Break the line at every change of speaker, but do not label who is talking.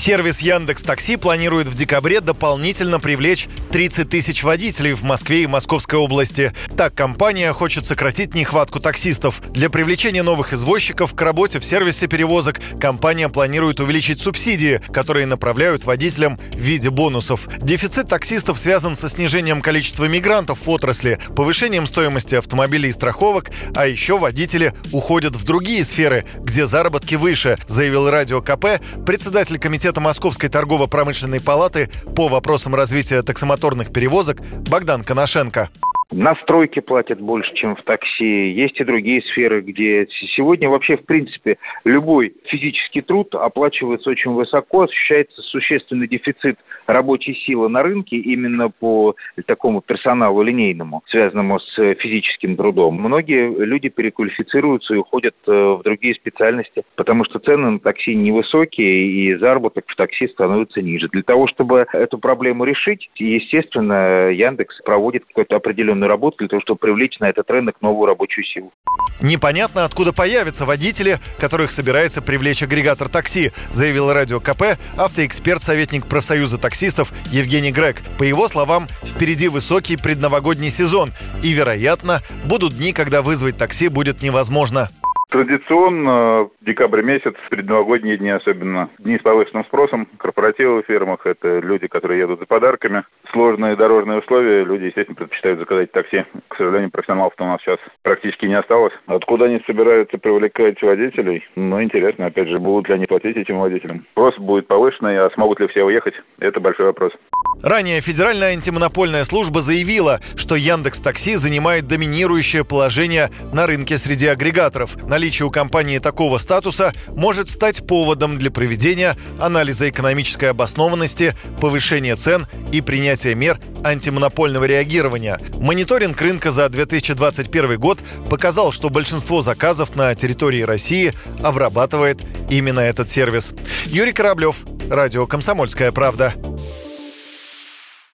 Сервис Яндекс Такси планирует в декабре дополнительно привлечь 30 тысяч водителей в Москве и Московской области. Так компания хочет сократить нехватку таксистов. Для привлечения новых извозчиков к работе в сервисе перевозок компания планирует увеличить субсидии, которые направляют водителям в виде бонусов. Дефицит таксистов связан со снижением количества мигрантов в отрасли, повышением стоимости автомобилей и страховок, а еще водители уходят в другие сферы, где заработки выше, заявил Радио КП председатель комитета Комитета Московской торгово-промышленной палаты по вопросам развития таксомоторных перевозок Богдан Коношенко.
На стройке платят больше, чем в такси. Есть и другие сферы, где сегодня вообще, в принципе, любой физический труд оплачивается очень высоко, ощущается существенный дефицит рабочей силы на рынке именно по такому персоналу линейному, связанному с физическим трудом. Многие люди переквалифицируются и уходят э, в другие специальности, потому что цены на такси невысокие и заработок в такси становится ниже. Для того, чтобы эту проблему решить, естественно, Яндекс проводит какой-то определенный определенную работу для того, чтобы привлечь на этот рынок новую рабочую силу.
Непонятно, откуда появятся водители, которых собирается привлечь агрегатор такси, заявил радио КП автоэксперт, советник профсоюза таксистов Евгений Грег. По его словам, впереди высокий предновогодний сезон, и, вероятно, будут дни, когда вызвать такси будет невозможно.
Традиционно декабрь месяц, предновогодние дни особенно, дни с повышенным спросом, корпоративы в фирмах, это люди, которые едут за подарками. Сложные дорожные условия, люди, естественно, предпочитают заказать такси. К сожалению, профессионалов-то у нас сейчас практически не осталось. Откуда они собираются привлекать водителей? Ну, интересно, опять же, будут ли они платить этим водителям? Спрос будет повышенный, а смогут ли все уехать? Это большой вопрос.
Ранее Федеральная антимонопольная служба заявила, что Яндекс Такси занимает доминирующее положение на рынке среди агрегаторов. Наличие у компании такого статуса может стать поводом для проведения анализа экономической обоснованности, повышения цен и принятия мер антимонопольного реагирования. Мониторинг рынка за 2021 год показал, что большинство заказов на территории России обрабатывает именно этот сервис. Юрий Кораблев, Радио «Комсомольская правда».